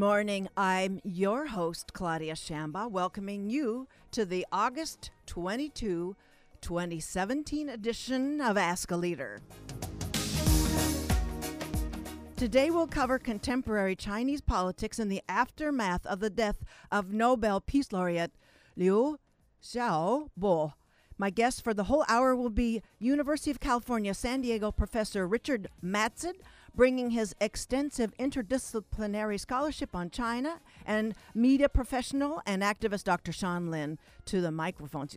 Morning. I'm your host, Claudia Shamba, welcoming you to the August 22, 2017 edition of Ask a Leader. Today we'll cover contemporary Chinese politics in the aftermath of the death of Nobel Peace Laureate Liu Xiaobo. My guest for the whole hour will be University of California San Diego professor Richard Madsen, bringing his extensive interdisciplinary scholarship on China, and media professional and activist Dr. Sean Lin to the microphones.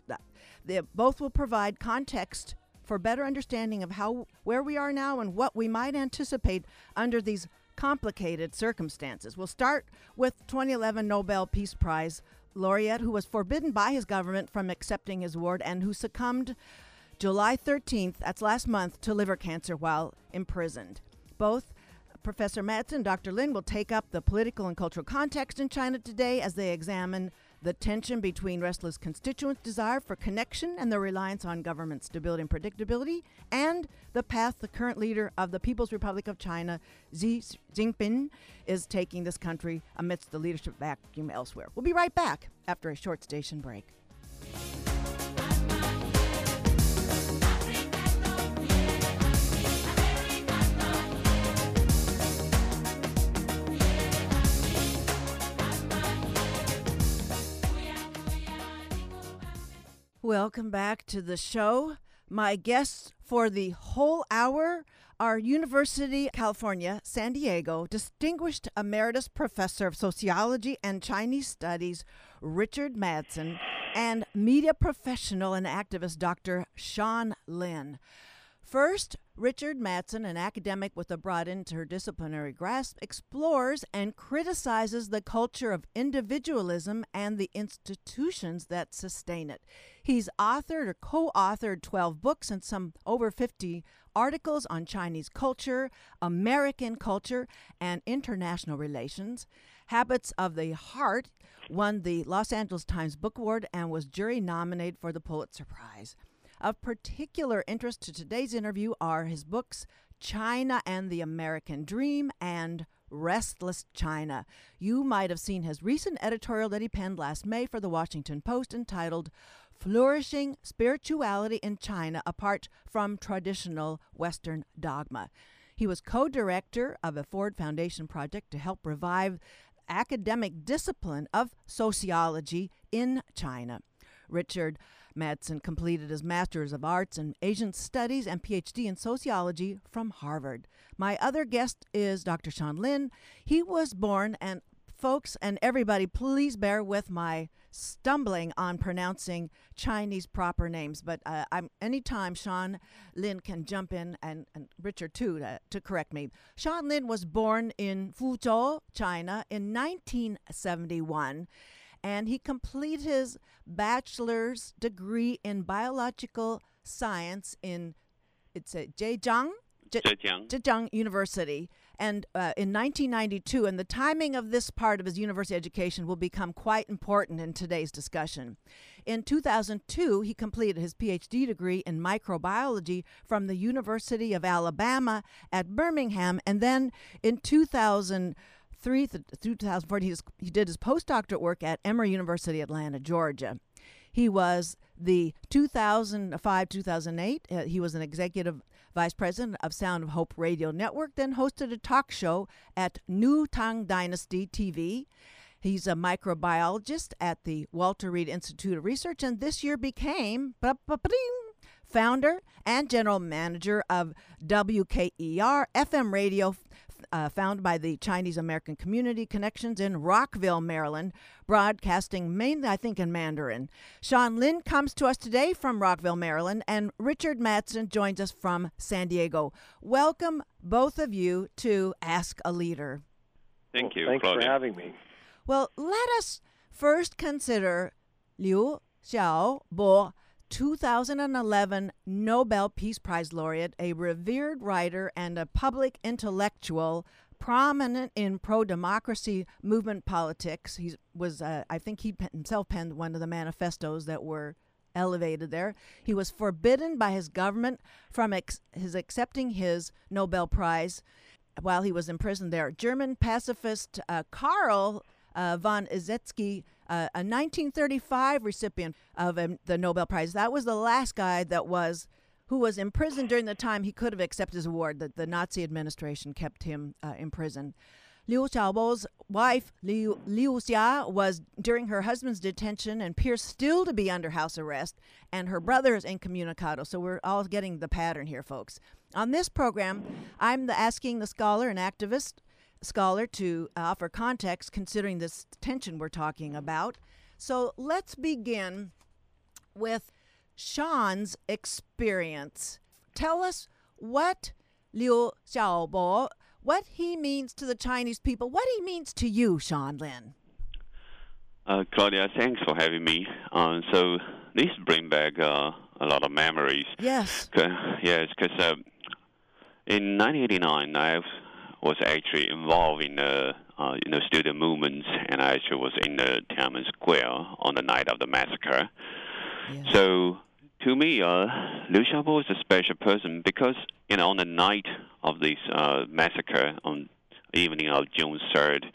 They both will provide context for better understanding of how where we are now and what we might anticipate under these complicated circumstances. We'll start with 2011 Nobel Peace Prize laureate who was forbidden by his government from accepting his award and who succumbed July 13th, that's last month, to liver cancer while imprisoned. Both Professor Madsen and Dr. Lin will take up the political and cultural context in China today as they examine the tension between restless constituents' desire for connection and their reliance on government stability and predictability, and the path the current leader of the People's Republic of China, Xi Jinping, is taking this country amidst the leadership vacuum elsewhere. We'll be right back after a short station break. Welcome back to the show. My guests for the whole hour are University of California, San Diego, Distinguished Emeritus Professor of Sociology and Chinese Studies, Richard Madsen and media professional and activist Dr. Sean Lin. First, Richard Madsen, an academic with a broad interdisciplinary grasp, explores and criticizes the culture of individualism and the institutions that sustain it. He's authored or co authored 12 books and some over 50 articles on Chinese culture, American culture, and international relations. Habits of the Heart won the Los Angeles Times Book Award and was jury nominated for the Pulitzer Prize. Of particular interest to today's interview are his books China and the American Dream and Restless China. You might have seen his recent editorial that he penned last May for the Washington Post entitled Flourishing Spirituality in China Apart from Traditional Western Dogma. He was co director of a Ford Foundation project to help revive academic discipline of sociology in China. Richard Madsen completed his Master's of Arts in Asian Studies and PhD in Sociology from Harvard. My other guest is Dr. Sean Lin. He was born, and folks and everybody, please bear with my stumbling on pronouncing Chinese proper names. But uh, I'm anytime Sean Lin can jump in and, and Richard too to, to correct me. Sean Lin was born in Fuzhou, China, in 1971 and he completed his bachelor's degree in biological science in it's a Zhejiang Zhejiang. Zhejiang University and uh, in 1992 and the timing of this part of his university education will become quite important in today's discussion. In 2002 he completed his PhD degree in microbiology from the University of Alabama at Birmingham and then in 2000 through 2014, he, he did his postdoctorate work at Emory University, Atlanta, Georgia. He was the 2005 2008, uh, he was an executive vice president of Sound of Hope Radio Network, then hosted a talk show at New Tang Dynasty TV. He's a microbiologist at the Walter Reed Institute of Research, and this year became founder and general manager of WQER FM radio uh, found by the Chinese American Community Connections in Rockville, Maryland, broadcasting mainly, I think, in Mandarin. Sean Lin comes to us today from Rockville, Maryland, and Richard Madsen joins us from San Diego. Welcome, both of you, to Ask a Leader. Thank you. Well, thanks Claudia. for having me. Well, let us first consider Liu Xiaobo 2011 Nobel Peace Prize laureate, a revered writer and a public intellectual prominent in pro-democracy movement politics. He was, uh, I think, he himself penned one of the manifestos that were elevated there. He was forbidden by his government from ex- his accepting his Nobel Prize. while he was in prison there. German pacifist uh, Karl uh, von Ossietzky, uh, a 1935 recipient of um, the Nobel Prize. That was the last guy that was who was imprisoned during the time he could have accepted his award. That the Nazi administration kept him uh, in prison. Liu Xiaobo's wife, Liu, Liu Xia, was during her husband's detention and appears still to be under house arrest, and her brother is incommunicado. So we're all getting the pattern here, folks. On this program, I'm the asking the scholar and activist scholar to offer context considering this tension we're talking about. So let's begin with Sean's experience. Tell us what Liu Xiaobo what he means to the Chinese people, what he means to you, Sean Lin. Uh, Claudia, thanks for having me. Uh, so this brings back uh, a lot of memories. Yes. yes, because uh, in 1989, I was actually involved in the uh, you know student movements, and I actually was in the Tiananmen Square on the night of the massacre. Yes. So to me, uh, Liu Xiaobo is a special person because you know on the night of this uh, massacre on evening of June 3rd,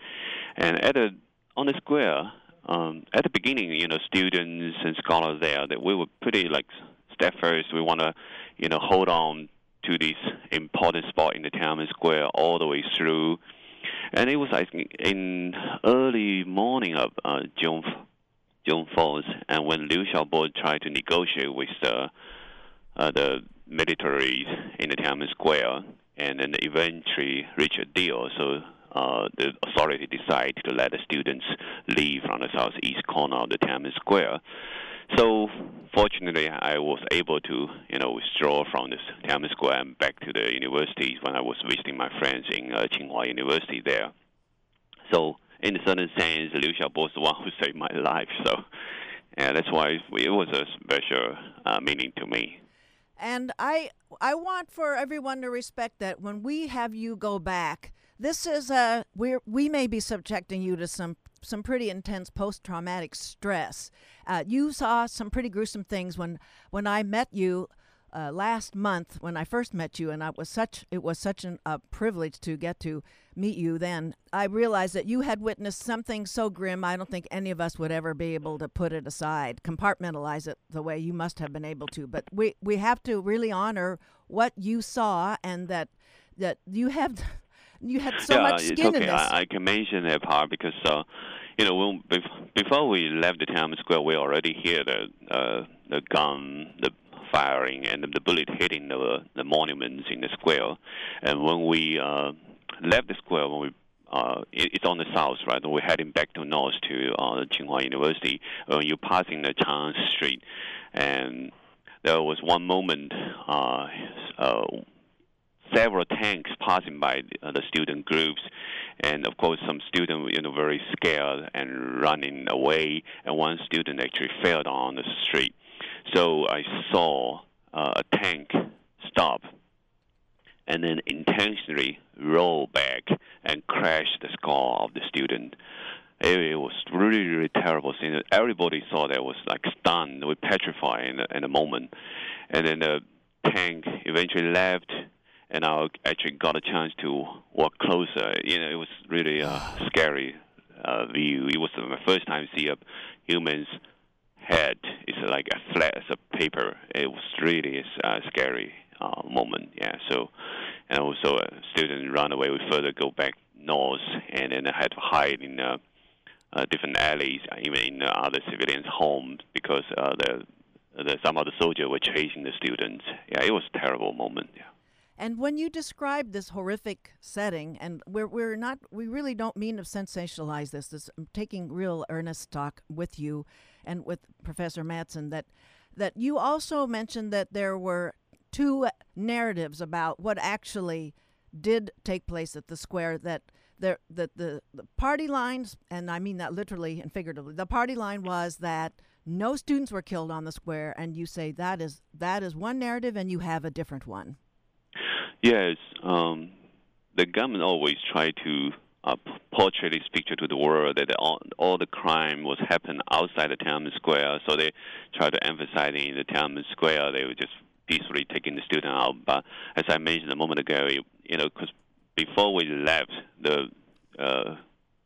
and at the on the square, um, at the beginning, you know, students and scholars there that we were pretty like step first. We want to, you know, hold on to this important spot in the Tiananmen Square all the way through. And it was in early morning of uh, June June 4th, and when Liu Xiaobo tried to negotiate with the uh, the military in the Tiananmen Square, and then eventually reached a deal. So uh, the authority decided to let the students leave from the southeast corner of the Tiananmen Square. So fortunately, I was able to, you know, withdraw from this Tiananmen Square and back to the university when I was visiting my friends in uh, Tsinghua University there. So in a certain sense, Liu Xiaobo is the one who saved my life. So, yeah, that's why it was a special uh, meaning to me. And I, I want for everyone to respect that when we have you go back, this is a we we may be subjecting you to some some pretty intense post traumatic stress. Uh, you saw some pretty gruesome things when when I met you uh, last month when I first met you, and I was such it was such a privilege to get to meet you. Then I realized that you had witnessed something so grim. I don't think any of us would ever be able to put it aside, compartmentalize it the way you must have been able to. But we we have to really honor what you saw, and that that you have you had so yeah, much skin it's okay. in this. I, I can mention that part because. Uh, you know, when, before we left the Tiananmen Square, we already hear the uh, the gun, the firing and the bullet hitting the the monuments in the square. And when we uh, left the square, when we uh, it, it's on the south, right? We're heading back to north to uh, Tsinghua University. When you're passing the Chang Street, and there was one moment, uh, uh, several tanks passing by the, uh, the student groups, and of course some students, you know, very scared and running away, and one student actually fell on the street. So I saw uh, a tank stop and then intentionally roll back and crash the skull of the student. It, was really, really terrible scene. Everybody saw that was like stunned, we petrified in in a moment. And then the tank eventually left, and I actually got a chance to walk closer. You know, it was really a scary uh, view. It was my first time see a humans head is like a flat as a paper. It was really a scary uh, moment. Yeah. So, and also a student run away. We further go back north, and then I had to hide in uh, uh, different alleys, even in uh, other civilians' homes, because uh, the, the some of the soldiers were chasing the students. Yeah, it was a terrible moment. Yeah. And when you describe this horrific setting, and we're, we're not, we really don't mean to sensationalize this. this I'm taking real earnest talk with you and with Professor Madsen, that that you also mentioned that there were two narratives about what actually did take place at the square that there that the, the party lines and I mean that literally and figuratively the party line was that no students were killed on the square and you say that is that is one narrative and you have a different one yes um, the government always try to uh, portray this picture to the world that all, all the crime was happen outside the Tiananmen Square. So they try to emphasize in the Tiananmen Square they were just peacefully taking the student out. But as I mentioned a moment ago, you know, because before we left, the uh,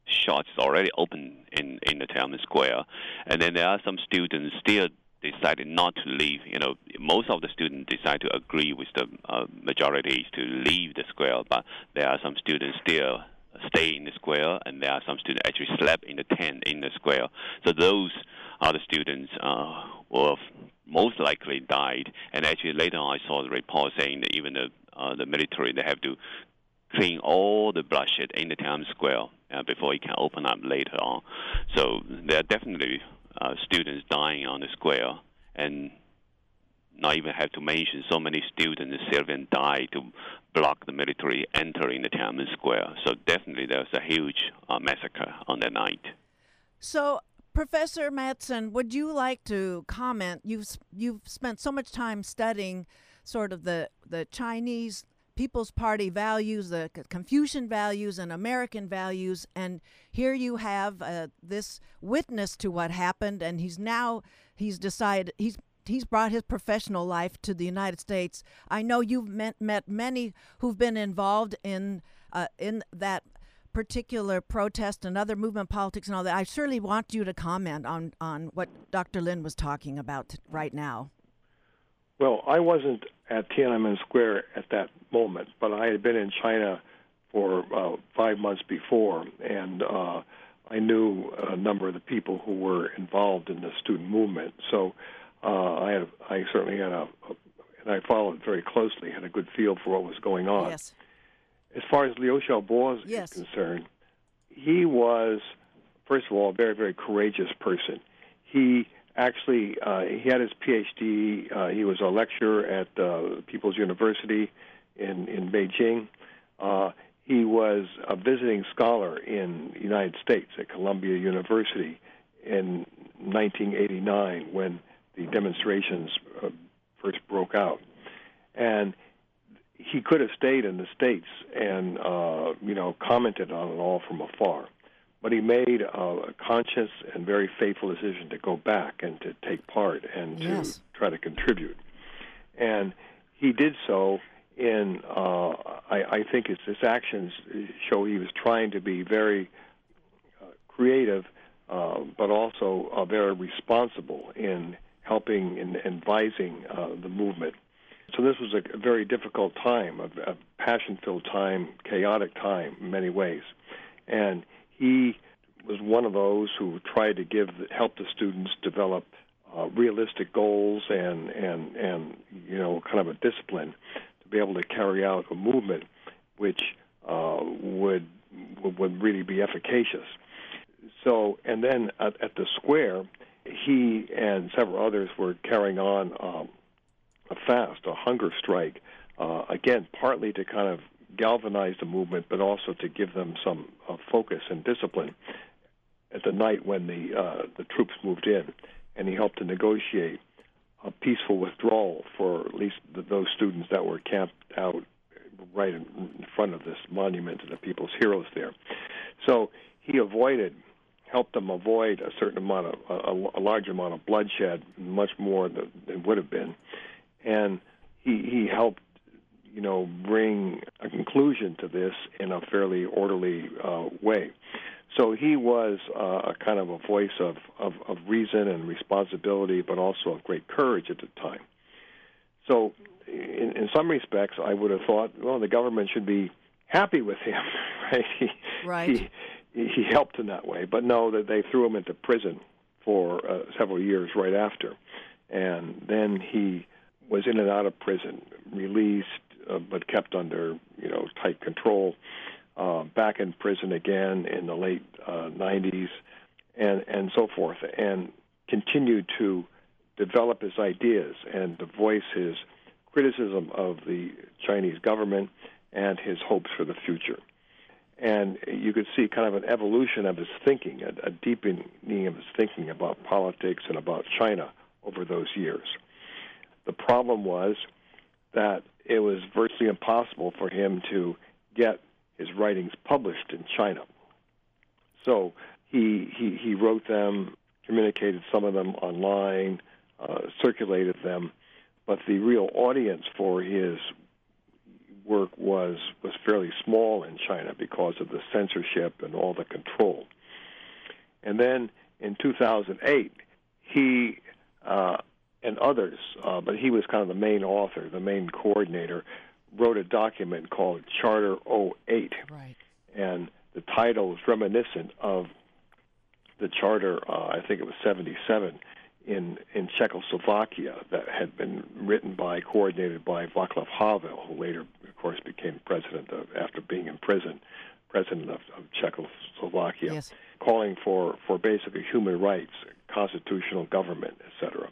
shots already open in in the Tiananmen Square, and then there are some students still decided not to leave. You know, most of the students decide to agree with the uh, majorities to leave the square, but there are some students still stay in the square, and there are some students actually slept in the tent in the square. So those are the students uh, who most likely died. And actually later on, I saw the report saying that even the uh, the military they have to clean all the bloodshed in the town square uh, before it can open up later on. So there are definitely uh, students dying on the square, and not even have to mention so many students, civilians died to block the military entering the Tiananmen Square. So definitely there was a huge uh, massacre on that night. So Professor Madsen, would you like to comment? You've you've spent so much time studying sort of the the Chinese People's Party values, the Confucian values, and American values, and here you have uh, this witness to what happened, and he's now he's decided he's he's brought his professional life to the United States. I know you've met met many who've been involved in uh, in that particular protest and other movement politics and all that, I certainly want you to comment on, on what Dr. Lin was talking about right now. Well, I wasn't at Tiananmen Square at that moment, but I had been in China for uh, five months before, and uh, I knew a number of the people who were involved in the student movement. So uh, I had, I certainly had a, a, and I followed very closely, had a good feel for what was going on. Yes as far as Liu Xiaobo yes. is concerned, he was, first of all, a very, very courageous person. He actually uh, he had his PhD. Uh, he was a lecturer at uh, People's University in in Beijing. Uh, he was a visiting scholar in the United States at Columbia University in 1989 when the demonstrations uh, first broke out, and he could have stayed in the states and uh, you know commented on it all from afar, but he made a conscious and very faithful decision to go back and to take part and yes. to try to contribute, and he did so. In uh, I, I think his, his actions show he was trying to be very uh, creative, uh, but also uh, very responsible in helping and advising uh, the movement so this was a, very difficult time, a, a passion-filled time, chaotic time in many ways, and he was one of those who tried to give help the students develop uh, realistic goals and and and you know kind of a discipline to be able to carry out a movement which uh, would would really be efficacious. So and then at, at the square, he and several others were carrying on. Um, a fast, a hunger strike, uh, again, partly to kind of galvanize the movement, but also to give them some uh, focus and discipline at the night when the uh, the troops moved in, and he helped to negotiate a peaceful withdrawal for at least the, those students that were camped out right in, front of this monument to the people's heroes there. So he avoided, helped them avoid a certain amount of a, a large amount of bloodshed, much more than, than would have been, and he he helped you know bring a conclusion to this in a fairly orderly uh, way. So he was uh, a kind of a voice of, of, of reason and responsibility, but also of great courage at the time. So, in, in some respects, I would have thought, well, the government should be happy with him, right? He, right. He, he helped in that way, but no, that they threw him into prison for uh, several years right after, and then he was in and out of prison, released uh, but kept under you know tight control. Uh, back in prison again in the late uh, 90s, and and so forth, and continued to develop his ideas and to voice his criticism of the Chinese government and his hopes for the future. And you could see kind of an evolution of his thinking, a, a deepening of his thinking about politics and about China over those years. The problem was that it was virtually impossible for him to get his writings published in China. So he he, he wrote them, communicated some of them online, uh, circulated them, but the real audience for his work was was fairly small in China because of the censorship and all the control. And then in 2008, he uh, and others, uh, but he was kind of the main author, the main coordinator, wrote a document called Charter 08. Right. And the title is reminiscent of the charter, uh, I think it was 77, in, in Czechoslovakia that had been written by, coordinated by Václav Havel, who later, of course, became president of, after being in prison, president of, of Czechoslovakia, Yes. calling for, for basically human rights, constitutional government, etc.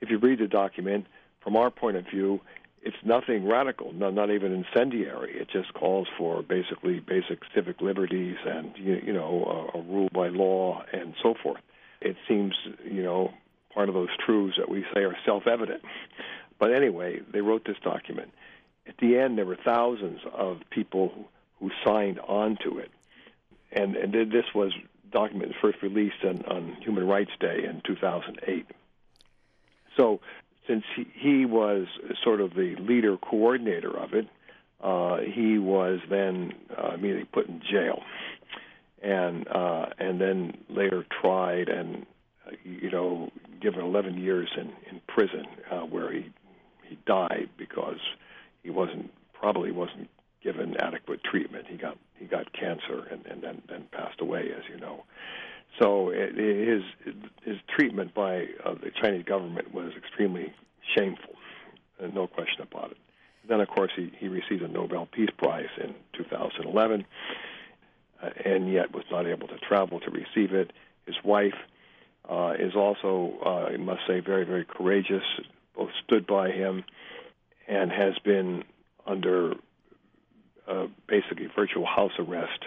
If you read the document, from our point of view, it's nothing radical, no, not even incendiary. It just calls for basically basic civic liberties and you, you know a, a rule by law and so forth. It seems you know part of those truths that we say are self-evident. But anyway, they wrote this document. At the end, there were thousands of people who, signed on to it, and and this was document first released on, on Human Rights Day in 2008. So since he, he was sort of the leader coordinator of it, uh, he was then uh, immediately put in jail, and uh, and then later tried and uh, you know given 11 years in in prison uh, where he he died because he wasn't probably wasn't given adequate treatment. He got he got cancer and and then, then passed away, as you know. So it, his his treatment by uh, the Chinese government was extremely shameful, uh, no question about it. Then, of course, he, he received a Nobel Peace Prize in 2011, uh, and yet was not able to travel to receive it. His wife uh, is also, uh, I must say, very, very courageous. Both stood by him, and has been under uh, basically virtual house arrest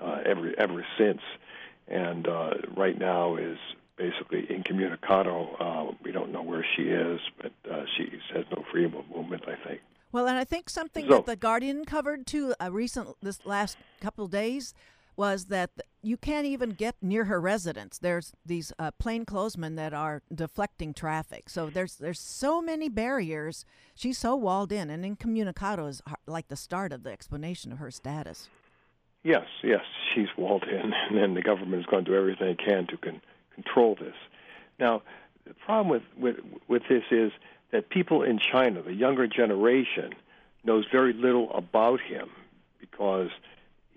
uh, ever ever since and uh, right now is basically incommunicado. Uh, we don't know where she is, but uh, she has no freedom of movement. I think. Well, and I think something So- that the Guardian covered too, uh, recent this last couple of days, was that you can't even get near her residence. There's these uh, plainclothesmen that are deflecting traffic. So there's there's so many barriers. She's so walled in, and incommunicado is like the start of the explanation of her status. Yes, yes, she's walled in, and then the government is going to do everything it can to con- control this. Now, the problem with, with with this is that people in China, the younger generation, knows very little about him because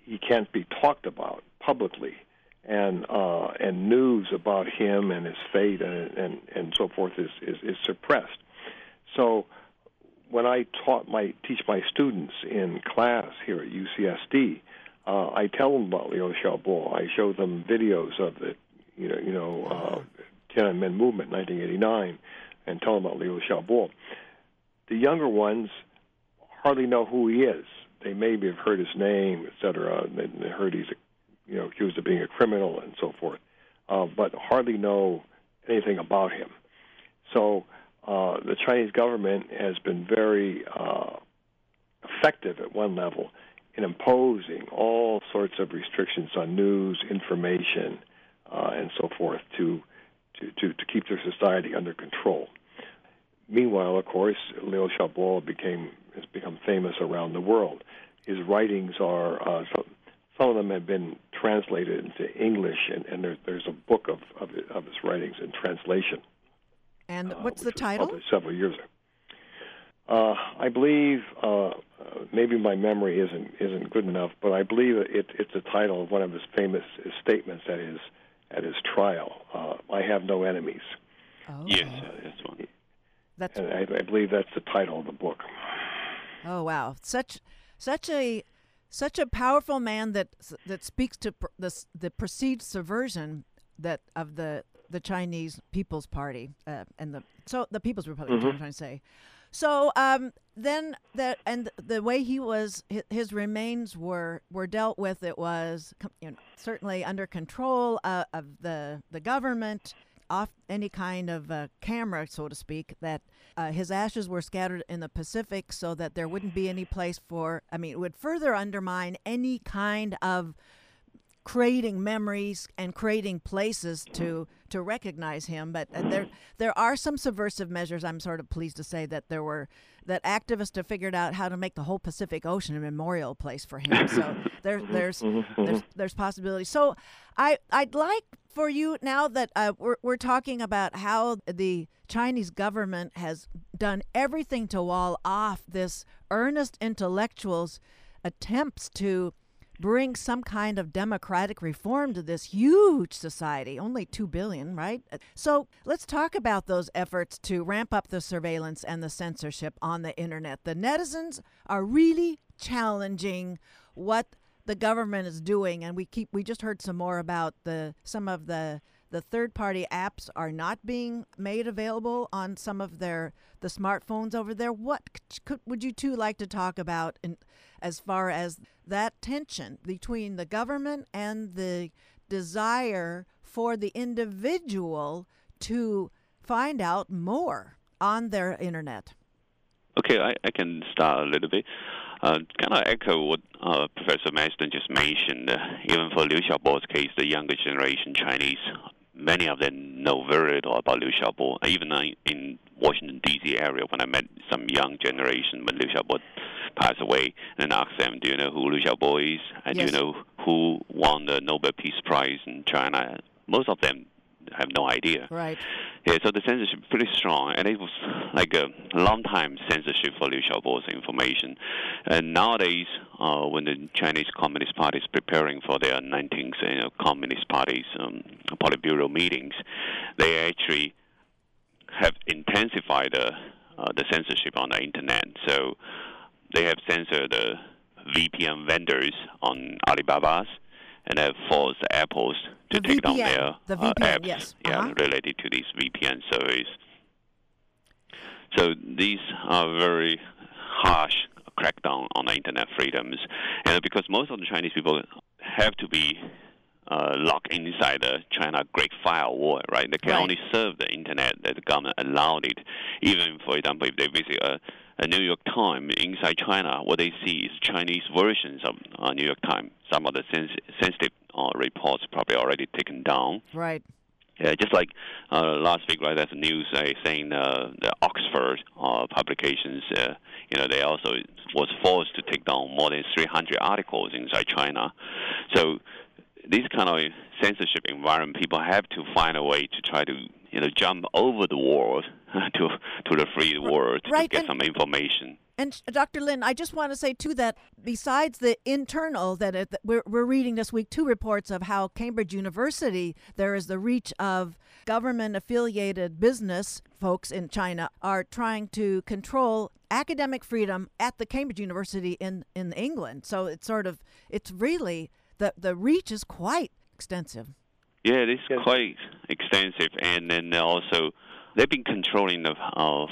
he can't be talked about publicly, and uh, and news about him and his fate and and, and so forth is, is, is suppressed. So when I taught my teach my students in class here at UCSD, uh, I tell them about Liu Xiaobo. I show them videos of the, you know, you know, uh, Tiananmen movement, 1989, and tell them about Liu Xiaobo. The younger ones hardly know who he is. They maybe have heard his name, et cetera, and they heard he's, you know, accused of being a criminal and so forth, uh, but hardly know anything about him. So uh, the Chinese government has been very uh, effective at one level in imposing all sorts of restrictions on news, information, uh, and so forth to, to, to, to keep their society under control. Meanwhile, of course, Liu Xiaobo became has become famous around the world. His writings are uh, some, some of them have been translated into English, and, and there, there's a book of, of of his writings in translation. And uh, what's the title? Several years ago. Uh, I believe uh, uh, maybe my memory isn't isn't good enough, but I believe it, it's the title of one of his famous statements at his at his trial. Uh, I have no enemies, Oh, Yes, that's one. that's and I, I believe that's the title of the book. Oh wow, such such a such a powerful man that that speaks to pr- the the perceived subversion that of the the Chinese People's Party uh, and the so the People's Republic. Mm-hmm. I'm trying to say. So um, then that and the way he was his remains were were dealt with. It was you know, certainly under control uh, of the the government off any kind of uh, camera, so to speak, that uh, his ashes were scattered in the Pacific so that there wouldn't be any place for, I mean, it would further undermine any kind of creating memories and creating places to to recognize him. But uh, there there are some subversive measures. I'm sort of pleased to say that there were that activists have figured out how to make the whole Pacific Ocean a memorial place for him. So there, there's there's there's possibilities. So I I'd like for you now that uh, we're we're talking about how the Chinese government has done everything to wall off this earnest intellectuals' attempts to bring some kind of democratic reform to this huge society. Only 2 billion right? So let's talk about those efforts to ramp up the surveillance and the censorship on the internet. The netizens are really challenging what the government is doing and we keep we just heard some more about the some of the the third party apps are not being made available on some of their the smartphones over there what could, would you two like to talk about in, as far as that tension between the government and the desire for the individual to find out more on their internet okay i, I can start a little bit uh, kind of echo what uh, Professor Madsen just mentioned. Uh, even for Liu Xiaobo's case, the younger generation Chinese many of them know very little about Liu Xiaobo. Even in Washington D.C. area, when I met some young generation when Liu Xiaobo passed away, and asked them, "Do you know who Liu Xiaobo is? And yes. do you know who won the Nobel Peace Prize in China?" Most of them have no idea. Right. Yeah, so the censorship is pretty strong, and it was like a long time censorship for Liu Xiaobo's information. And nowadays, uh, when the Chinese Communist Party is preparing for their 19th you know, Communist Party's um, Politburo meetings, they actually have intensified the, uh, the censorship on the internet. So they have censored the VPN vendors on Alibaba's and have forced Apple's to the take VPN, down their the uh, VPN, apps yes. yeah, uh-huh. related to these VPN service. So these are very harsh crackdown on the internet freedoms, and because most of the Chinese people have to be uh, locked inside the China Great Firewall, right? They can Right. only serve the internet that the government allowed it. Even, for example, if they visit a New York Times inside China, what they see is Chinese versions of uh, New York Times. Some of the sens- sensitive uh, reports probably already taken down. Right. Yeah, just like uh, last week, right? There's news uh, saying uh, the Oxford uh, publications, uh, you know, they also was forced to take down more than 300 articles inside China. So this kind of censorship environment, people have to find a way to try to, you know, jump over the wall to to the free world right, to get and- some information. And Dr. Lin, I just want to say too that besides the internal that, it, that we're we're reading this week two reports of how Cambridge University there is the reach of government affiliated business folks in China are trying to control academic freedom at the Cambridge University in in England. So it's sort of it's really the the reach is quite extensive. Yeah, it is Yes. quite extensive, and then also they've been controlling the uh,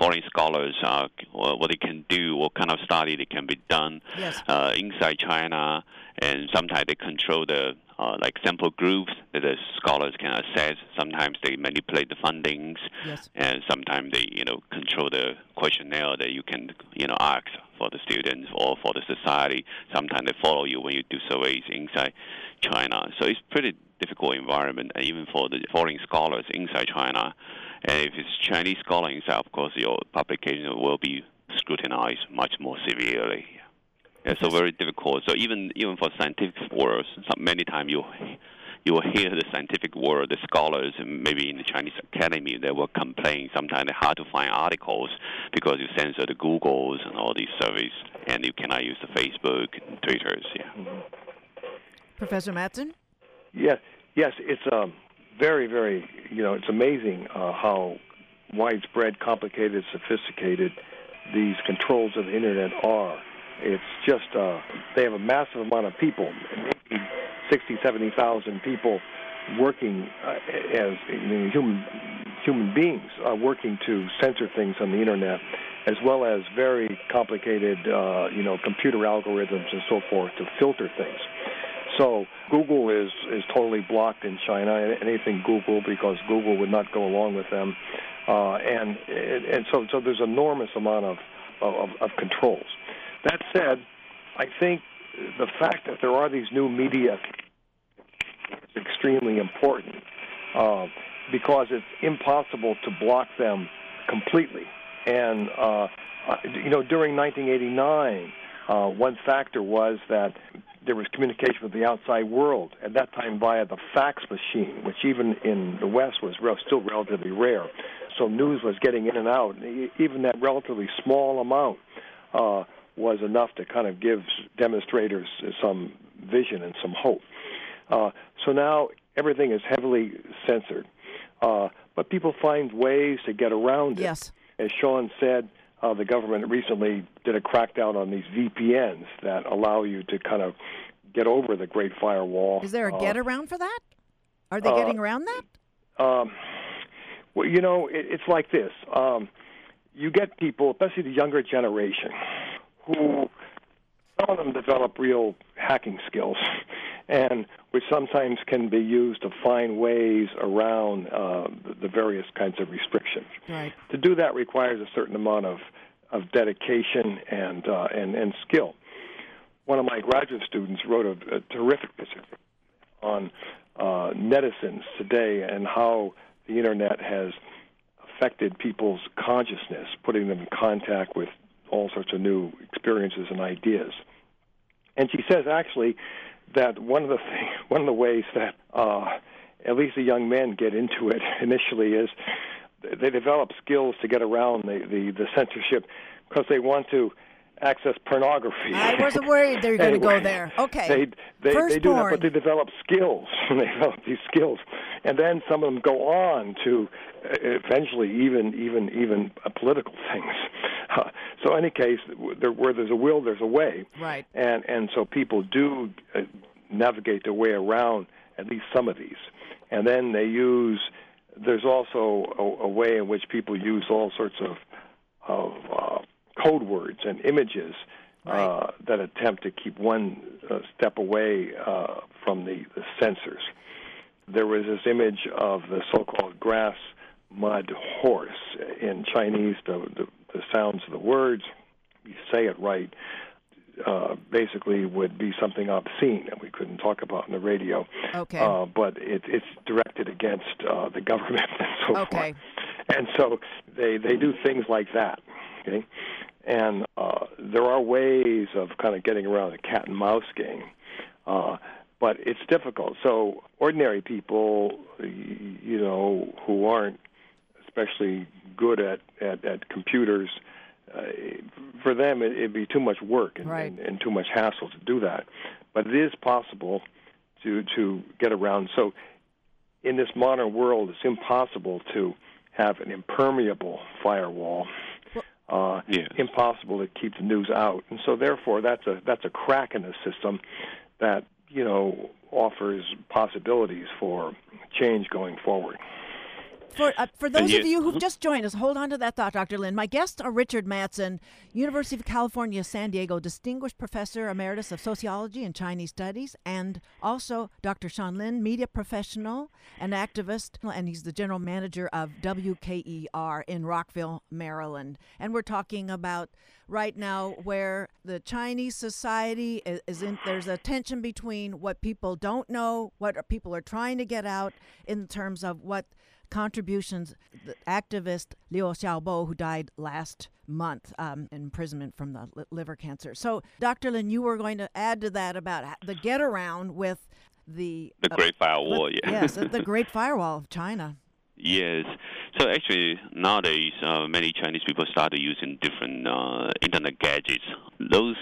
foreign scholars, uh, what they can do, what kind of study that can be done Yes. uh, inside China, and sometimes they control the uh, like sample groups that the scholars can assess. Sometimes they manipulate the fundings, Yes. and sometimes they you know control the questionnaire that you can you know ask for the students or for the society. Sometimes they follow you when you do surveys inside China. So it's pretty difficult environment, even for the foreign scholars inside China. And if it's Chinese scholar inside, of course, your publication will be scrutinized much more severely. Yeah, so very difficult. So even even for scientific world, many times you you will hear the scientific world, the scholars, maybe in the Chinese academy, they will complain sometimes it's hard to find articles because you censor the Googles and all these services, and you cannot use the Facebook and Twitters. Yeah. Professor Madsen? Yes, yes, it's um, very, very, you know, it's amazing uh, how widespread, complicated, sophisticated these controls of the internet are. It's just, uh, they have a massive amount of people, maybe 60, 70,000 people working uh, as you know, human human beings uh, working to censor things on the internet, as well as very complicated, uh, you know, computer algorithms and so forth to filter things. So Google is is totally blocked in China. Anything Google because Google would not go along with them, uh, and and so so there's enormous amount of, of of controls. That said, I think the fact that there are these new media is extremely important. Uh, because it's impossible to block them completely. And uh, you know, during 1989, uh, one factor was that there was communication with the outside world at that time via the fax machine, which even in the West was re- still relatively rare. So news was getting in and out. Even that relatively small amount uh, was enough to kind of give demonstrators some vision and some hope. Uh, so now everything is heavily censored, uh, but people find ways to get around it. Yes. As Sean said, uh, the government recently did a crackdown on these VPNs that allow you to kind of get over the Great Firewall. Is there a Uh, get around for that? Are they uh, getting around that? um, well, you know, it, it's like this. Um, you get people, especially the younger generation, who some of them develop real hacking skills, and which sometimes can be used to find ways around uh, the, various kinds of restrictions. Right. To do that requires a certain amount of, of dedication and, uh, and, and skill. One of my graduate students wrote a, a terrific piece on uh, netizens today and how the internet has affected people's consciousness, putting them in contact with all sorts of new experiences and ideas. And she says actually that one of the thing, one of the ways that uh, at least the young men get into it initially is they develop skills to get around the, the, the censorship because they want to access pornography. I wasn't worried they were going to go there. Okay. They they, they do that, but they develop skills. they develop these skills, and then some of them go on to uh, eventually even even even uh, political things. Uh, so, in any case, there, where there's a will, there's a way, Right. and and so people do uh, navigate their way around at least some of these, and then they use. There's also a, a way in which people use all sorts of of uh, code words and images uh, that attempt to keep one uh, step away uh, from the, the censors. There was this image of the so-called grass mud horse in Chinese. The, the, the sounds of the words, if you say it right, uh, basically would be something obscene that we couldn't talk about on the radio. Okay. Uh, but it, it's directed against uh, the government and so Okay. forth. And so they they do things like that. Okay, and uh, there are ways of kind of getting around the cat and mouse game, uh, but it's difficult. So ordinary people, you know, who aren't especially good at at, at computers. Uh, for them, it, it'd be too much work and, Right. and, and too much hassle to do that. But it is possible to to get around. So, in this modern world, it's impossible to have an impermeable firewall. Uh, Yes. Impossible to keep the news out, and so therefore, that's a that's a crack in the system that you know offers possibilities for change going forward. For, uh, for those yeah. of you who've just joined us, hold on to that thought, Dr. Lin. My guests are Richard Madsen, University of California, San Diego, Distinguished Professor Emeritus of Sociology and Chinese Studies, and also Dr. Sean Lin, media professional and activist, and he's the general manager of WQER in Rockville, Maryland. And we're talking about right now where the Chinese society is, is in, there's a tension between what people don't know, what people are trying to get out in terms of what contributions the activist Liu Xiaobo, who died last month um, in imprisonment from the liver cancer. So, Dr. Lin, you were going to add to that about the get around with the The uh, Great Firewall, with- yeah. yes, the Great Firewall of China. Yes. So actually, nowadays, uh, many Chinese people started using different uh, internet gadgets. Those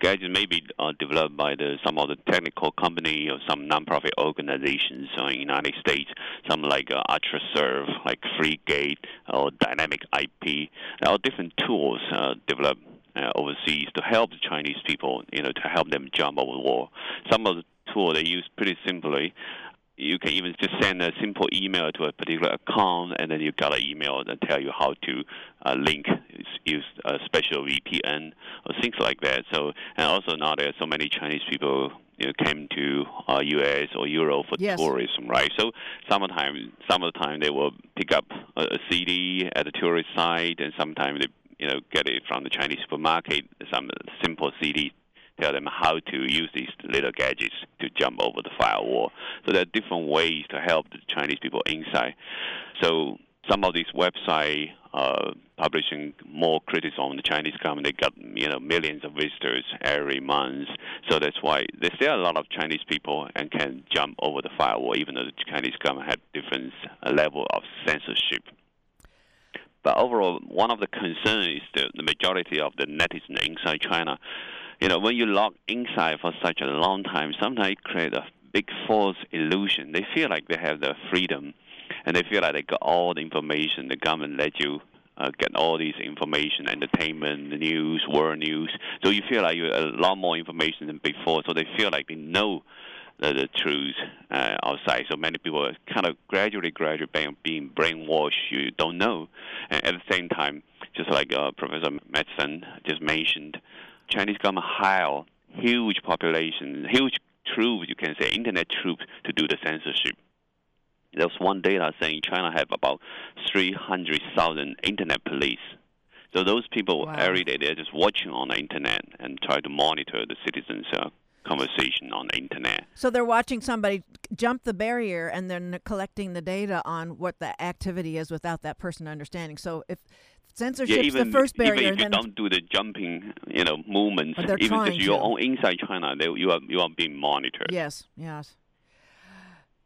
gadgets may be uh, developed by the, some of the technical company or some nonprofit organizations uh, in the United States, some like uh, UltraSurf, like FreeGate or Dynamic IP. There are different tools uh, developed overseas to help the Chinese people, you know, to help them jump over the wall. Some of the tools they use pretty simply you can even just send a simple email to a particular account, and then you got an email that tell you how to uh, link, use a special VPN or things like that. So, and also now there are so many Chinese people you know, came to uh, U.S. or Europe for Yes. tourism, right? So, sometimes, some of the time they will pick up a, a CD at a tourist site, and sometimes they you know get it from the Chinese supermarket, some simple CD tell them how to use these little gadgets to jump over the firewall. So there are different ways to help the Chinese people inside. So some of these websites uh, publishing more criticism on the Chinese government. They got you know millions of visitors every month, so that's why there's still a lot of Chinese people and can jump over the firewall, even though the Chinese government had different uh, level of censorship. But overall, one of the concerns is the, the majority of the netizens inside China. You know, when you log inside for such a long time, sometimes it creates a big false illusion. They feel like they have the freedom and they feel like they got all the information. The government let you uh, get all these information, entertainment, the news, world news. So you feel like you have a lot more information than before. So they feel like they know the, the truth uh, outside. So many people are kind of gradually, gradually being, being brainwashed. You don't know. And at the same time, just like uh, Professor Madsen just mentioned, Chinese government hire huge population, huge troops, you can say, internet troops to do the censorship. There's one data saying China have about 300,000 internet police. So those people wow. every day they're just watching on the internet and try to monitor the citizens' uh, conversation on the internet. So they're watching somebody jump the barrier and then collecting the data on what the activity is without that person understanding. So if censorship yeah, even, the first barrier, even if you don't do the jumping, you know, movements, even if you're on inside China, they, you are you are being monitored. Yes, yes.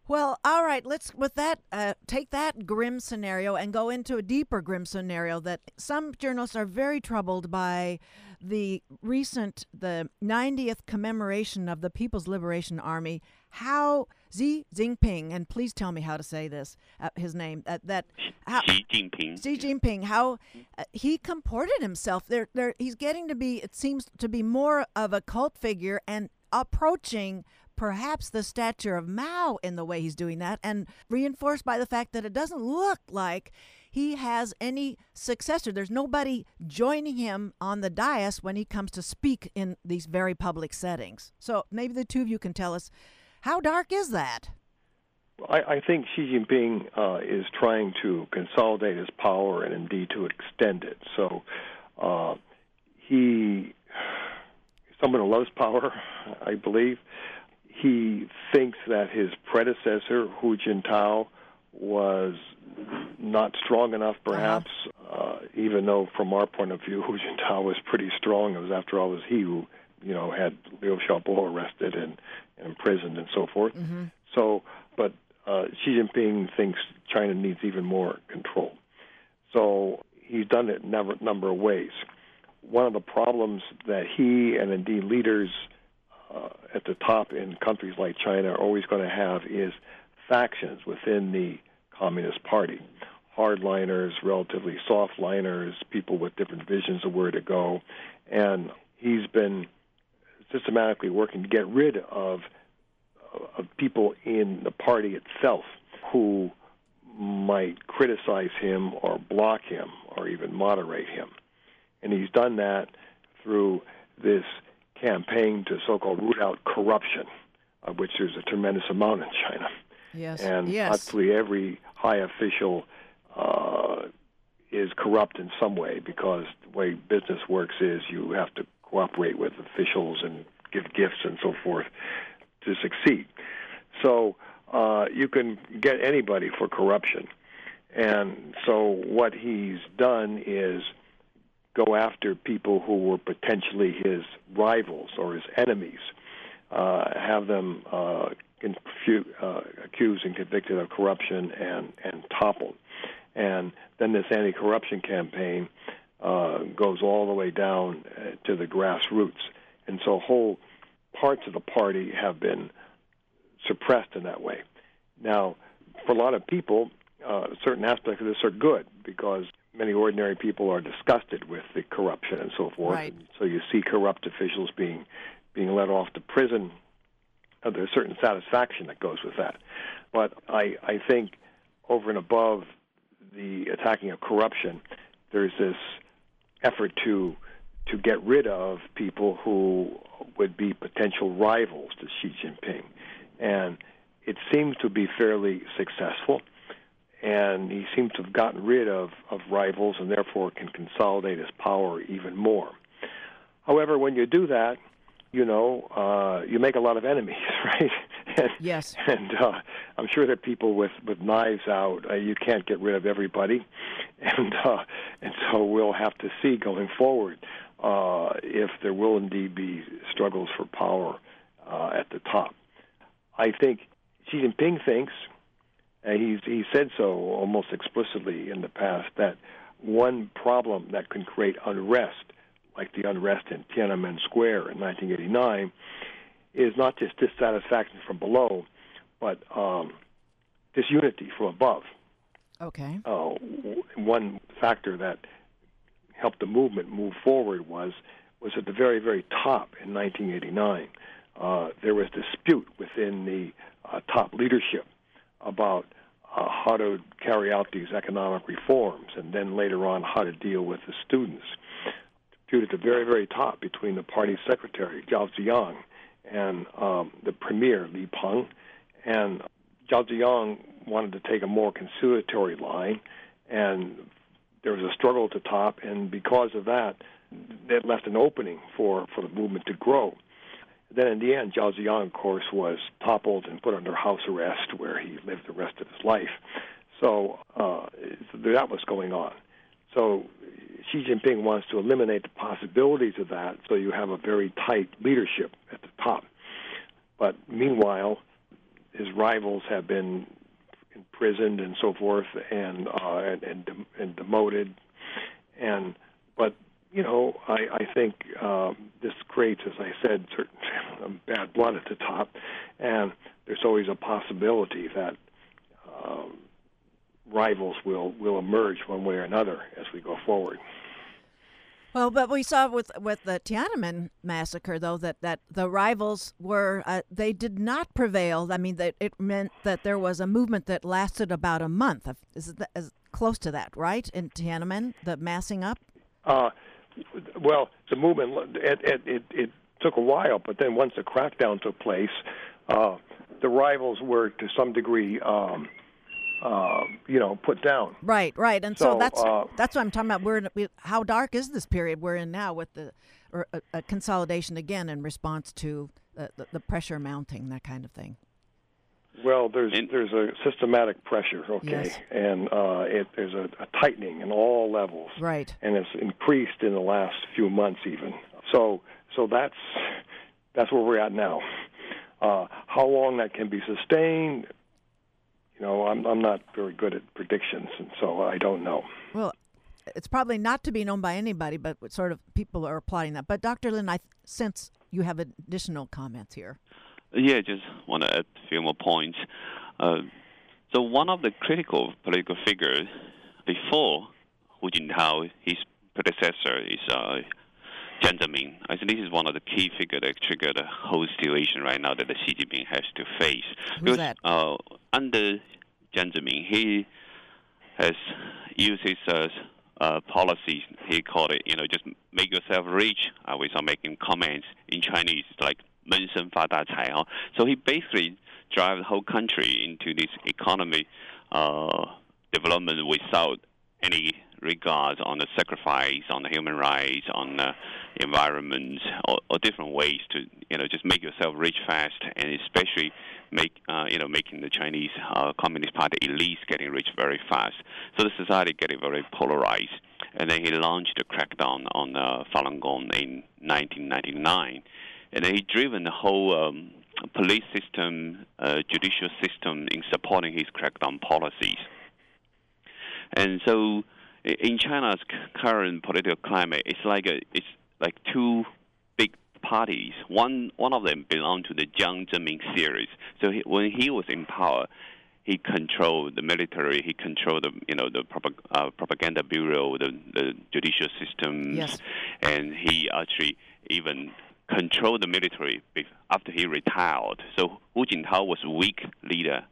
Well, all right. Let's with that uh, take that grim scenario and go into a deeper grim scenario that some journalists are very troubled by the recent the 90th commemoration of the People's Liberation Army. How Xi Jinping and please tell me how to say this uh, his name uh, that how, Xi Jinping Xi Jinping how uh, he comported himself. There, there. He's getting to be. It seems to be more of a cult figure and approaching perhaps the stature of Mao in the way he's doing that, and reinforced by the fact that it doesn't look like he has any successor. There's nobody joining him on the dais when he comes to speak in these very public settings. So maybe the two of you can tell us how dark is that? I, I think Xi Jinping uh, is trying to consolidate his power and indeed to extend it. So uh, he, someone who loves power, I believe, he thinks that his predecessor, Hu Jintao, was not strong enough, uh-huh. perhaps, uh, even though from our point of view, Hu Jintao was pretty strong. It was, after all, it was he who, you know, had Liu Xiaobo arrested and, and imprisoned and so forth. Mm-hmm. So, but uh, Xi Jinping thinks China needs even more control. So he's done it in a number of ways. One of the problems that he and indeed leaders uh, at the top in countries like China are always going to have is factions within the Communist Party. Hardliners, relatively softliners, people with different visions of where to go. And he's been systematically working to get rid of, of people in the party itself who might criticize him or block him or even moderate him. And he's done that through this campaign to so-called root out corruption, of which there's a tremendous amount in China. Yes. And yes. every high official uh, is corrupt in some way because the way business works is you have to cooperate with officials and give gifts and so forth to succeed. So uh, you can get anybody for corruption. And so what he's done is go after people who were potentially his rivals or his enemies, uh, have them uh, confu- uh, accused and convicted of corruption and, and toppled. And then this anti corruption campaign uh, goes all the way down uh, to the grassroots. And so whole parts of the party have been suppressed in that way. Now, for a lot of people, uh, certain aspects of this are good because many ordinary people are disgusted with the corruption and so forth. Right. And so you see corrupt officials being being let off to prison. Uh, there's certain satisfaction that goes with that. But I, I think over and above the attacking of corruption, there's this effort to to get rid of people who would be potential rivals to Xi Jinping. And it seems to be fairly successful and he seems to have gotten rid of, of rivals and therefore can consolidate his power even more. However, when you do that, you know, uh, you make a lot of enemies, right? and, yes. And uh, I'm sure that people with with knives out, uh, you can't get rid of everybody, and uh, and so we'll have to see going forward uh, if there will indeed be struggles for power uh, at the top. I think Xi Jinping thinks, and he's he said so almost explicitly in the past that one problem that can create unrest like the unrest in Tiananmen Square in 1989, is not just dissatisfaction from below, but um, disunity from above. Okay. Uh, one factor that helped the movement move forward was was at the very very top in 1989. Uh, there was dispute within the uh, top leadership about uh, how to carry out these economic reforms, and then later on how to deal with the students at the very, very top between the party secretary, Zhao Ziyang, and um, the premier, Li Peng. And Zhao Ziyang wanted to take a more conciliatory line, and there was a struggle at the top, and because of that, that left an opening for, for the movement to grow. Then in the end, Zhao Ziyang, of course, was toppled and put under house arrest, where he lived the rest of his life. So uh, that was going on. So Xi Jinping wants to eliminate the possibilities of that, so you have a very tight leadership at the top. But meanwhile, his rivals have been imprisoned and so forth, and uh, and, and, and demoted, and but you know, I, I think um, this creates, as I said, certain bad blood at the top, and there's always a possibility that um, rivals will will emerge one way or another as we go forward. Well, but we saw with with the Tiananmen massacre, though, that, that the rivals were uh, they did not prevail. I mean, that it meant that there was a movement that lasted about a month. Is it is close to that, right? In Tiananmen, the massing up. Uh, well, the movement it, it it, it took a while, but then once the crackdown took place, uh, the rivals were to some degree. Um, uh, you know, put down. Right, right, and so, so that's uh, that's what I'm talking about. We're in, we, how dark is this period we're in now with the or a, a consolidation again in response to the, the, the, pressure mounting, that kind of thing. Well, there's there's a systematic pressure, okay, yes. and uh, it, there's a, a tightening in all levels, right, and it's increased in the last few months even. So so that's that's where we're at now. Uh, how long that can be sustained, you know, I'm I'm not very good at predictions, and so I don't know. Well, it's probably not to be known by anybody, but sort of people are plotting that. But Dr. Lin, I sense you have additional comments here. Yeah, just want to add a few more points. Uh, so one of the critical political figures before Hu Jintao, his predecessor is uh, Jiang Zemin, I think this is one of the key figures that trigger the whole situation right now that the Xi Jinping has to face. Who's because, that? Uh, under Jiang Zemin, he has used his uh, uh, policies. He called it, you know, just make yourself rich uh, without making comments in Chinese, like 闷声发大财. Huh? So he basically drive the whole country into this economy uh, development without any regards on the sacrifice on the human rights, on the environment, or, or, different ways to you know just make yourself rich fast, and especially make uh, you know making the Chinese uh, Communist Party elites getting rich very fast. So the society getting very polarized, and then he launched a crackdown on uh, Falun Gong in 1999, and then he driven the whole. Um, police system, uh, judicial system in supporting his crackdown policies. And so in China's current political climate, it's like a, it's like two big parties. One one of them belonged to the Jiang Zemin series. So he, when he was in power, he controlled the military. He controlled the you know the uh, propaganda bureau, the the judicial system, yes. and he actually even controlled the military after he retired. So Hu Jintao was a weak leader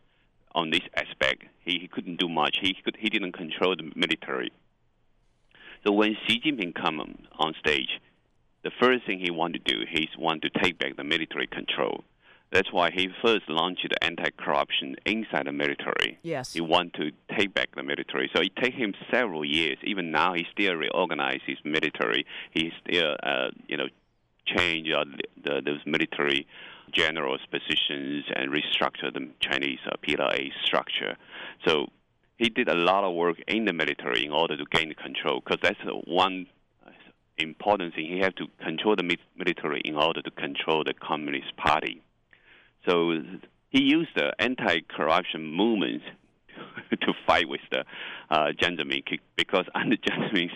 on this aspect. He, he couldn't do much. He could, he didn't control the military. So when Xi Jinping come on stage, the first thing he want to do, he want to take back the military control. That's why he first launched the anti-corruption inside the military. Yes. He want to take back the military. So it take him several years. Even now, he still reorganize his military. He still, uh, you know, change uh, the, those military generals' positions and restructure the Chinese uh, PLA structure. So he did a lot of work in the military in order to gain control, because that's one important thing. He had to control the military in order to control the Communist Party. So he used the anti-corruption movement to fight with the uh, Jiang because under Jiang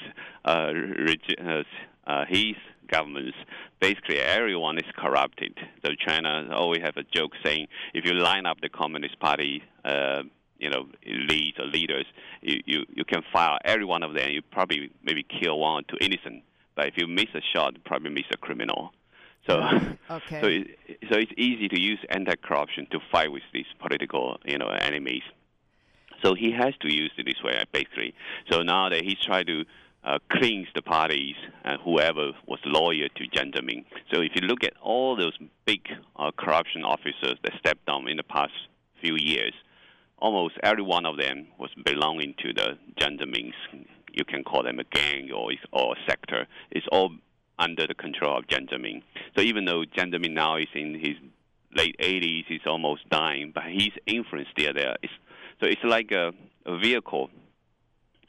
uh, uh, uh, his governments, basically everyone is corrupted. So China always have a joke saying, if you line up the Communist Party, uh, you know, leads or leaders, you, you, you can fire every one of them. You probably maybe kill one or two innocent, but if you miss a shot, you probably miss a criminal. So, okay. so, it, so it's easy to use anti-corruption to fight with these political, you know, enemies. So he has to use it this way, basically. So now that he's trying to uh, cleanse the parties and whoever was loyal to Jiang So if you look at all those big uh, corruption officers that stepped down in the past few years, almost every one of them was belonging to the Jiang Zemin's. You can call them a gang or or a sector. It's all under the control of Zemin. So even though Zemin now is in his late 80s, he's almost dying, but his influence still there. It's, so it's like a, a vehicle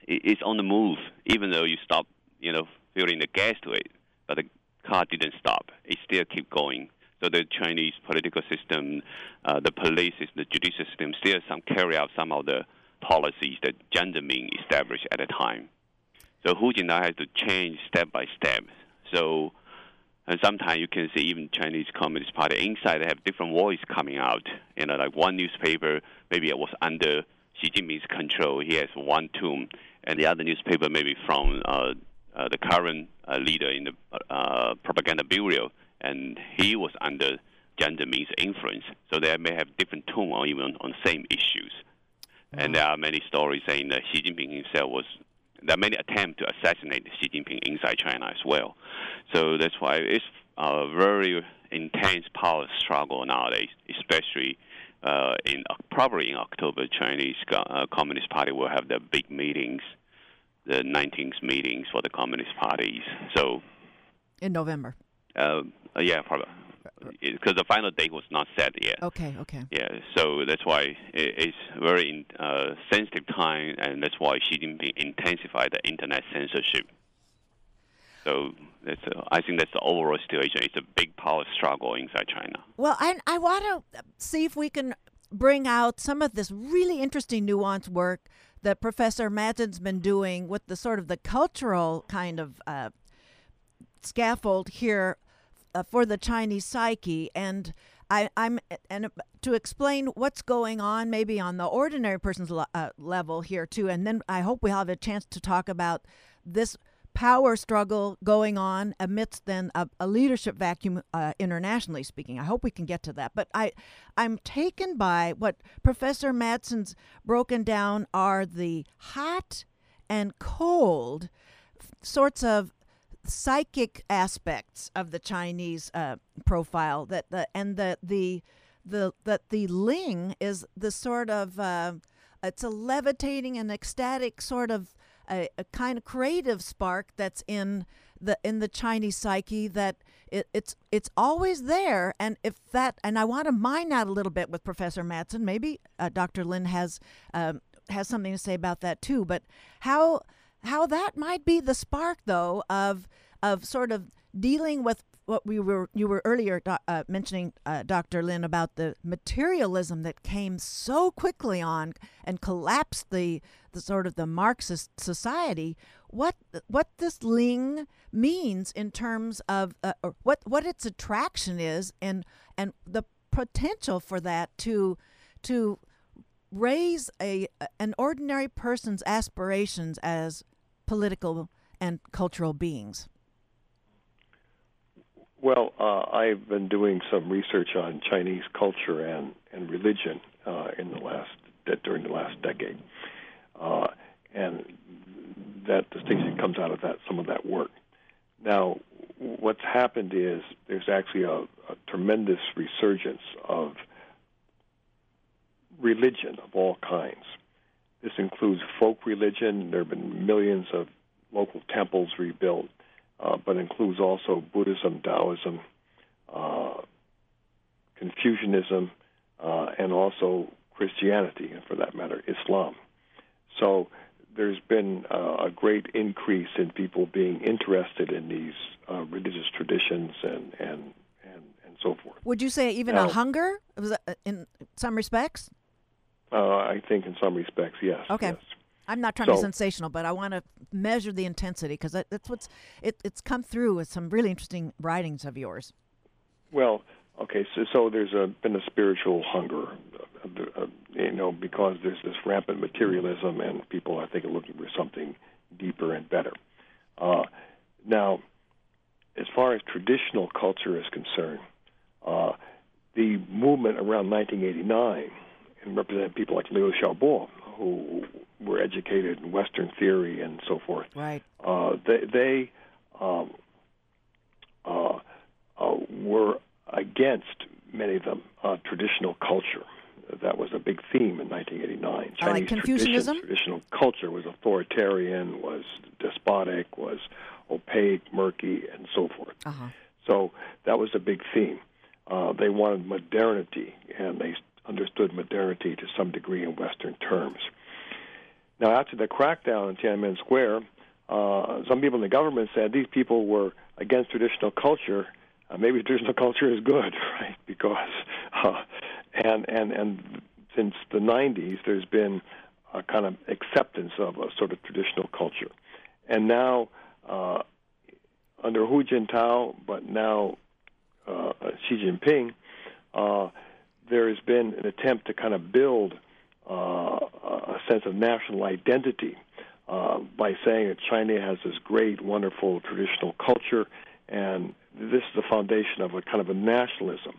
it's on the move, even though you stop, you know, filling the gas to it. But the car didn't stop; it still keep going. So the Chinese political system, uh, the police, the judicial system, still some carry out some of the policies that Jiang Zemin established at the time. So Hu Jintao has to change step by step. So, and sometimes you can see even Chinese Communist Party inside they have different voice coming out. You know, like one newspaper maybe it was under Xi Jinping's control. He has one tomb, and the other newspaper maybe from uh, uh, the current uh, leader in the uh, propaganda bureau, and he was under Jiang Zemin's influence. So they may have different tone or even on same issues. Mm-hmm. And there are many stories saying that Xi Jinping himself was. There are many attempts to assassinate Xi Jinping inside China as well. So that's why it's a very intense power struggle nowadays, especially uh, in probably in October, Chinese uh, Communist Party will have the big meetings, the 19th meetings for the Communist parties. So in November. Uh, yeah, probably because the final date was not set yet. Okay, okay. Yeah, so that's why it's very uh, sensitive time, and that's why Xi Jinping intensified the internet censorship. So that's a, I think that's the overall situation. It's a big power struggle inside China. Well, I I want to see if we can bring out some of this really interesting nuanced work that Professor Madsen's been doing with the sort of the cultural kind of uh, scaffold here uh, for the Chinese psyche and. I, am and to explain what's going on, maybe on the ordinary person's le- uh, level here too, and then I hope we have a chance to talk about this power struggle going on amidst then a, a leadership vacuum uh, internationally speaking. I hope we can get to that. But I, I'm taken by what Professor Madsen's broken down are the hot and cold sorts of psychic aspects of the Chinese uh, profile that the and the the the that the Ling is the sort of uh, it's a levitating and ecstatic sort of a, a kind of creative spark that's in the in the Chinese psyche that it, it's it's always there and if that and I want to mine out a little bit with Professor Madsen maybe uh, Dr. Lin has um, has something to say about that too but how how that might be the spark though of of sort of dealing with what we were you were earlier uh, mentioning uh, Dr. Lin about the materialism that came so quickly on and collapsed the the sort of the Marxist society what what this Ling means in terms of uh, what what its attraction is and and the potential for that to to raise a an ordinary person's aspirations as political and cultural beings well, uh, I've been doing some research on Chinese culture and and religion uh, in the last during the last decade, uh, and that distinction comes out of that some of that work. Now, what's happened is there's actually a, a tremendous resurgence of religion of all kinds. This includes folk religion. There have been millions of local temples rebuilt uh, but includes also Buddhism, Taoism, uh, Confucianism, uh, and also Christianity, and for that matter, Islam. So there's been uh, a great increase in people being interested in these uh, religious traditions and, and and and so forth. Would you say even Now- a hunger uh, in some respects? Uh, I think in some respects, yes. Okay. yes. I'm not trying to be sensational, but I want to measure the intensity because that's what's it, it's come through with some really interesting writings of yours. Well, okay, so so there's a, been a spiritual hunger, uh, uh, you know, because there's this rampant materialism, and people I think are looking for something deeper and better. Uh, now, as far as traditional culture is concerned, uh, the movement around 1989 and represented people like Liu Xiaobo, who were educated in Western theory and so forth Right. uh, they, they um, uh, uh, were against many of them uh, traditional culture. That was a big theme in 1989. Oh, like Chinese Confucianism? tradition, traditional culture was authoritarian, was despotic, was opaque, murky, and so forth. Uh huh. So that was a big theme. Uh, they wanted modernity, and they understood modernity to some degree in Western terms. Now, after the crackdown in Tiananmen Square, uh, some people in the government said these people were against traditional culture. Uh, maybe traditional culture is good, right? Because uh, and and and since the 90s, there's been a kind of acceptance of a sort of traditional culture, and now uh, under Hu Jintao, but now uh, Xi Jinping, uh, there has been an attempt to kind of build uh, a sense of national identity uh, by saying that China has this great, wonderful traditional culture, and this is the foundation of a kind of a nationalism,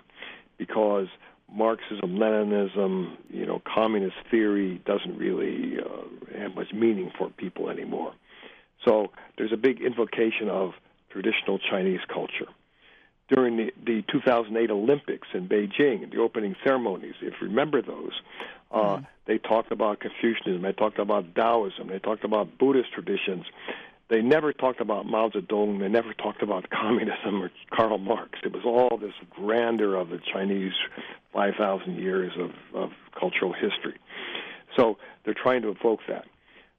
because Marxism, Leninism, you know, communist theory doesn't really uh, have much meaning for people anymore. So there's a big invocation of traditional Chinese culture. During the, the 2008 Olympics in Beijing, the opening ceremonies, if you remember those, uh, they talked about Confucianism, they talked about Taoism, they talked about Buddhist traditions. They never talked about Mao Zedong, they never talked about communism or Karl Marx. It was all this grandeur of the Chinese 5,000 years of, of cultural history. So they're trying to evoke that.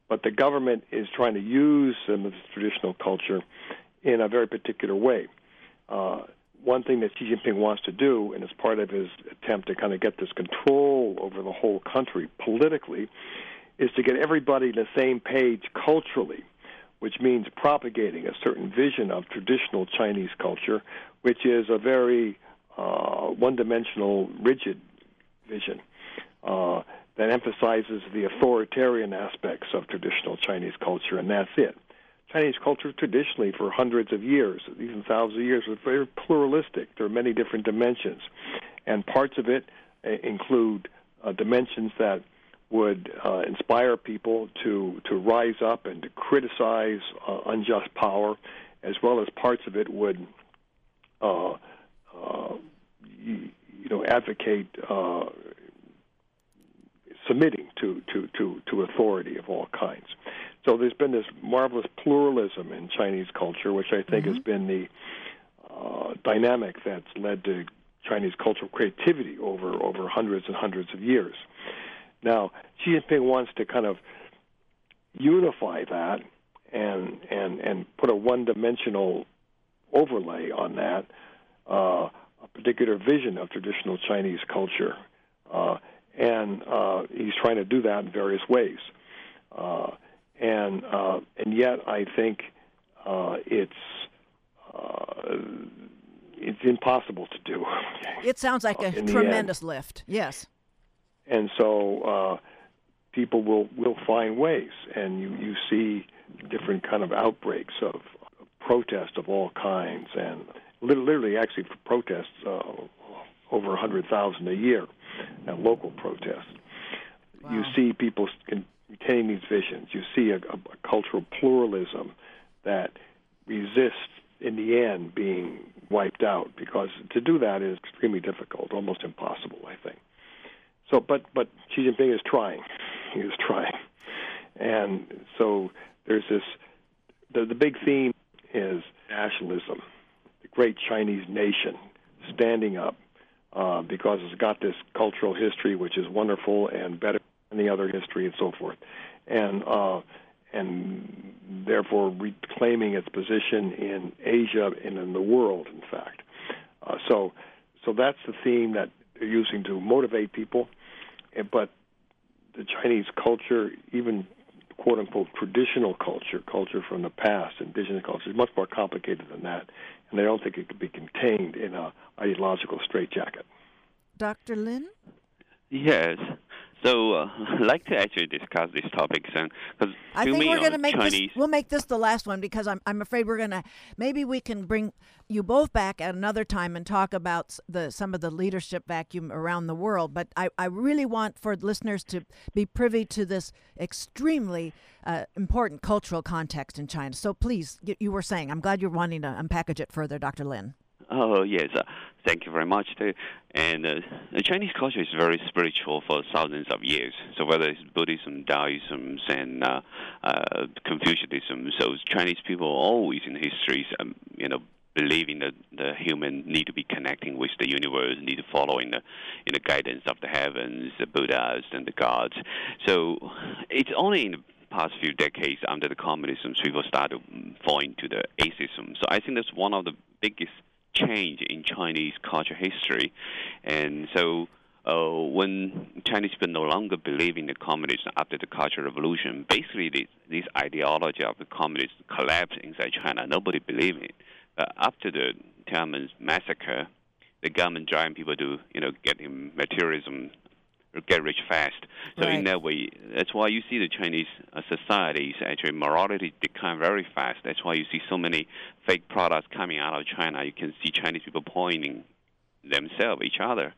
But the government is trying to use some of this traditional culture in a very particular way. Uh, one thing that Xi Jinping wants to do, and as part of his attempt to kind of get this control over the whole country politically, is to get everybody on the same page culturally, which means propagating a certain vision of traditional Chinese culture, which is a very uh, one dimensional, rigid vision. Uh, that emphasizes the authoritarian aspects of traditional Chinese culture, and that's it. Chinese culture traditionally for hundreds of years, even thousands of years, was very pluralistic. There are many different dimensions, and parts of it uh, include uh, dimensions that would uh, inspire people to to rise up and to criticize uh, unjust power, as well as parts of it would, uh, uh, you, you know, advocate uh, submitting to, to, to, to authority of all kinds. So there's been this marvelous pluralism in Chinese culture, which I think has been the uh, dynamic that's led to Chinese cultural creativity over over hundreds and hundreds of years. Now, Xi Jinping wants to kind of unify that and and and put a one-dimensional overlay on that, uh, a particular vision of traditional Chinese culture, uh, and uh, he's trying to do that in various ways. Uh, and uh, and yet, I think uh, it's uh, it's impossible to do. It sounds like a In tremendous lift. Yes. and so uh, people will will find ways, and you you see different kind of outbreaks of protest of all kinds, and literally actually for protests uh, over a hundred thousand a year, and local protests. You see people con- containing these visions. You see a, a, a cultural pluralism that resists in the end being wiped out because to do that is extremely difficult, almost impossible, I think. So, but but Xi Jinping is trying. He is trying, and so there's this. The the big theme is nationalism, the great Chinese nation standing up uh, because it's got this cultural history which is wonderful and better than the other history and so forth, and uh, and therefore reclaiming its position in Asia and in the world, in fact. Uh, so, so that's the theme that they're using to motivate people. But the Chinese culture, even quote unquote traditional culture, culture from the past, indigenous culture, is much more complicated than that. And I don't think it could be contained in a ideological straitjacket. Dr. Lin? Yes. So uh, I'd like to actually discuss these topics, and because I think we're going to make Chinese... this. We'll make this the last one because I'm I'm afraid we're going to maybe we can bring you both back at another time and talk about the some of the leadership vacuum around the world. But I I really want for listeners to be privy to this extremely uh, important cultural context in China. So please, you, you were saying. I'm glad you're wanting to unpackage it further, Dr. Lin. Oh yes, uh, thank you very much. Too. And uh, the Chinese culture is very spiritual for thousands of years. So whether it's Buddhism, Taoism, and uh, uh, Confucianism, so Chinese people always in history, um, you know, believing that the human need to be connecting with the universe, need to follow in the in the guidance of the heavens, the Buddhas and the gods. So it's only in the past few decades under the communism people started falling to the atheism. So I think that's one of the biggest change in Chinese culture history. And so uh, when Chinese people no longer believe in the communism after the Cultural Revolution, basically this, this ideology of the communists collapsed inside China. Nobody believed it. But after the Tiananmen massacre, the government driving people to you know get materialism get rich fast. So right. in that way, that's why you see the Chinese uh, societies actually morality decline very fast. That's why you see so many fake products coming out of China. You can see Chinese people pointing themselves each other.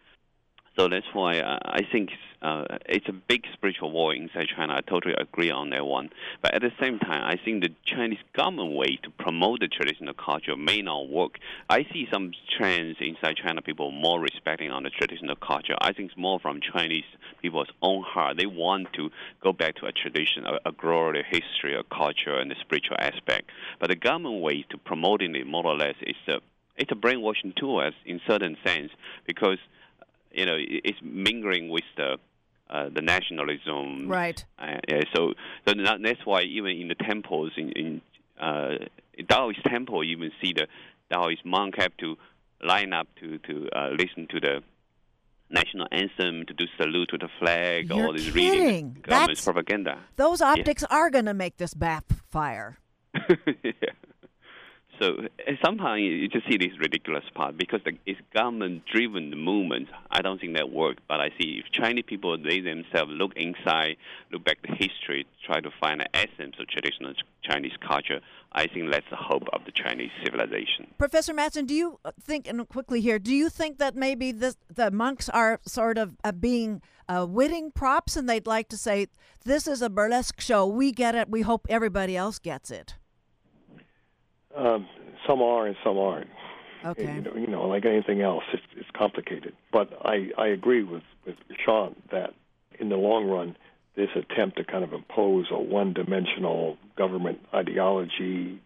So that's why I think uh, it's a big spiritual war inside China. I totally agree on that one. But at the same time, I think the Chinese government way to promote the traditional culture may not work. I see some trends inside China, people more respecting on the traditional culture. I think it's more from Chinese people's own heart. They want to go back to a tradition, a, a glory, history, a culture, and the spiritual aspect. But the government way to promoting it more or less is a it's a brainwashing tool as in certain sense because you know, it's mingling with the uh, the nationalism. Right. Uh, yeah, so so that's why even in the temples in, in uh, Taoist temple, you even see the Taoist monk have to line up to to uh, listen to the national anthem, to do salute to the flag, You're all this kidding. reading government's That's, propaganda. Those optics yeah. are going to make this backfire. yeah. So sometimes you just see this ridiculous part because the, it's government-driven movement. I don't think that works. But I see if Chinese people they themselves look inside, look back to history, try to find the essence of traditional Chinese culture. I think that's the hope of the Chinese civilization. Professor Madsen, do you think, and quickly here, do you think that maybe this, the monks are sort of uh, being uh, witting props, and they'd like to say, "This is a burlesque show. We get it. We hope everybody else gets it." Um, some are and some aren't. Okay. You know, you know, like anything else, it's, it's complicated. But I, I agree with, with Sean that in the long run, this attempt to kind of impose a one-dimensional government ideology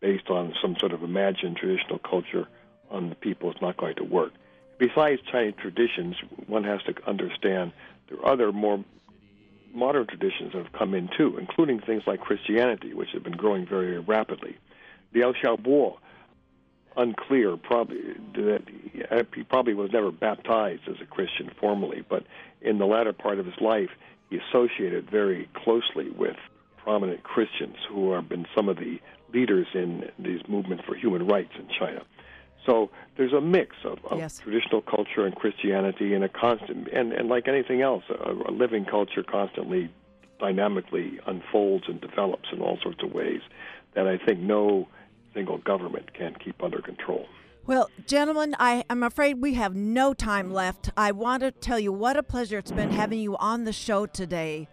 based on some sort of imagined traditional culture on the people is not going to work. Besides Chinese traditions, one has to understand there are other more modern traditions that have come in too, including things like Christianity, which have been growing very rapidly the Liu Xiaobo, unclear. Probably that he probably was never baptized as a Christian formally, but in the latter part of his life, he associated very closely with prominent Christians who have been some of the leaders in these movements for human rights in China. So there's a mix of, of yes. traditional culture and Christianity, and a constant, and, and like anything else, a, a living culture constantly, dynamically unfolds and develops in all sorts of ways that I think no single government can keep under control. Well, gentlemen, I am afraid we have no time left. I want to tell you what a pleasure it's been having you on the show today.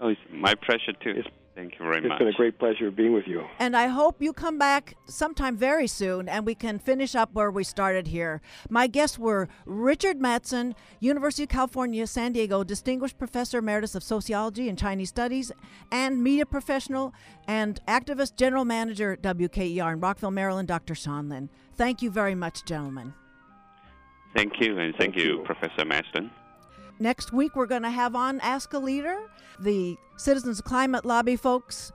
Oh, it's my pleasure too. It's, Thank you very it's much. It's been a great pleasure being with you. And I hope you come back sometime very soon and we can finish up where we started here. My guests were Richard Madsen, University of California, San Diego, Distinguished Professor Emeritus of Sociology and Chinese Studies, and media professional and activist general manager WQER in Rockville, Maryland, Dr. Sean Lin. Thank you very much, gentlemen. Thank you, and thank, Thank you, you. Professor Madsen. Next week, we're going to have on Ask a Leader, the Citizens Climate Lobby folks,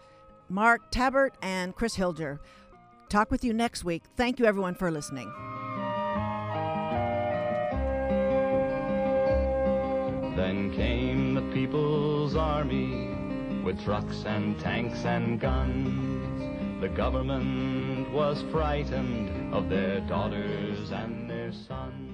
Mark Tabert and Chris Hilger. Talk with you next week. Thank you, everyone, for listening. Then came the People's Army with trucks and tanks and guns. The government was frightened of their daughters and their sons.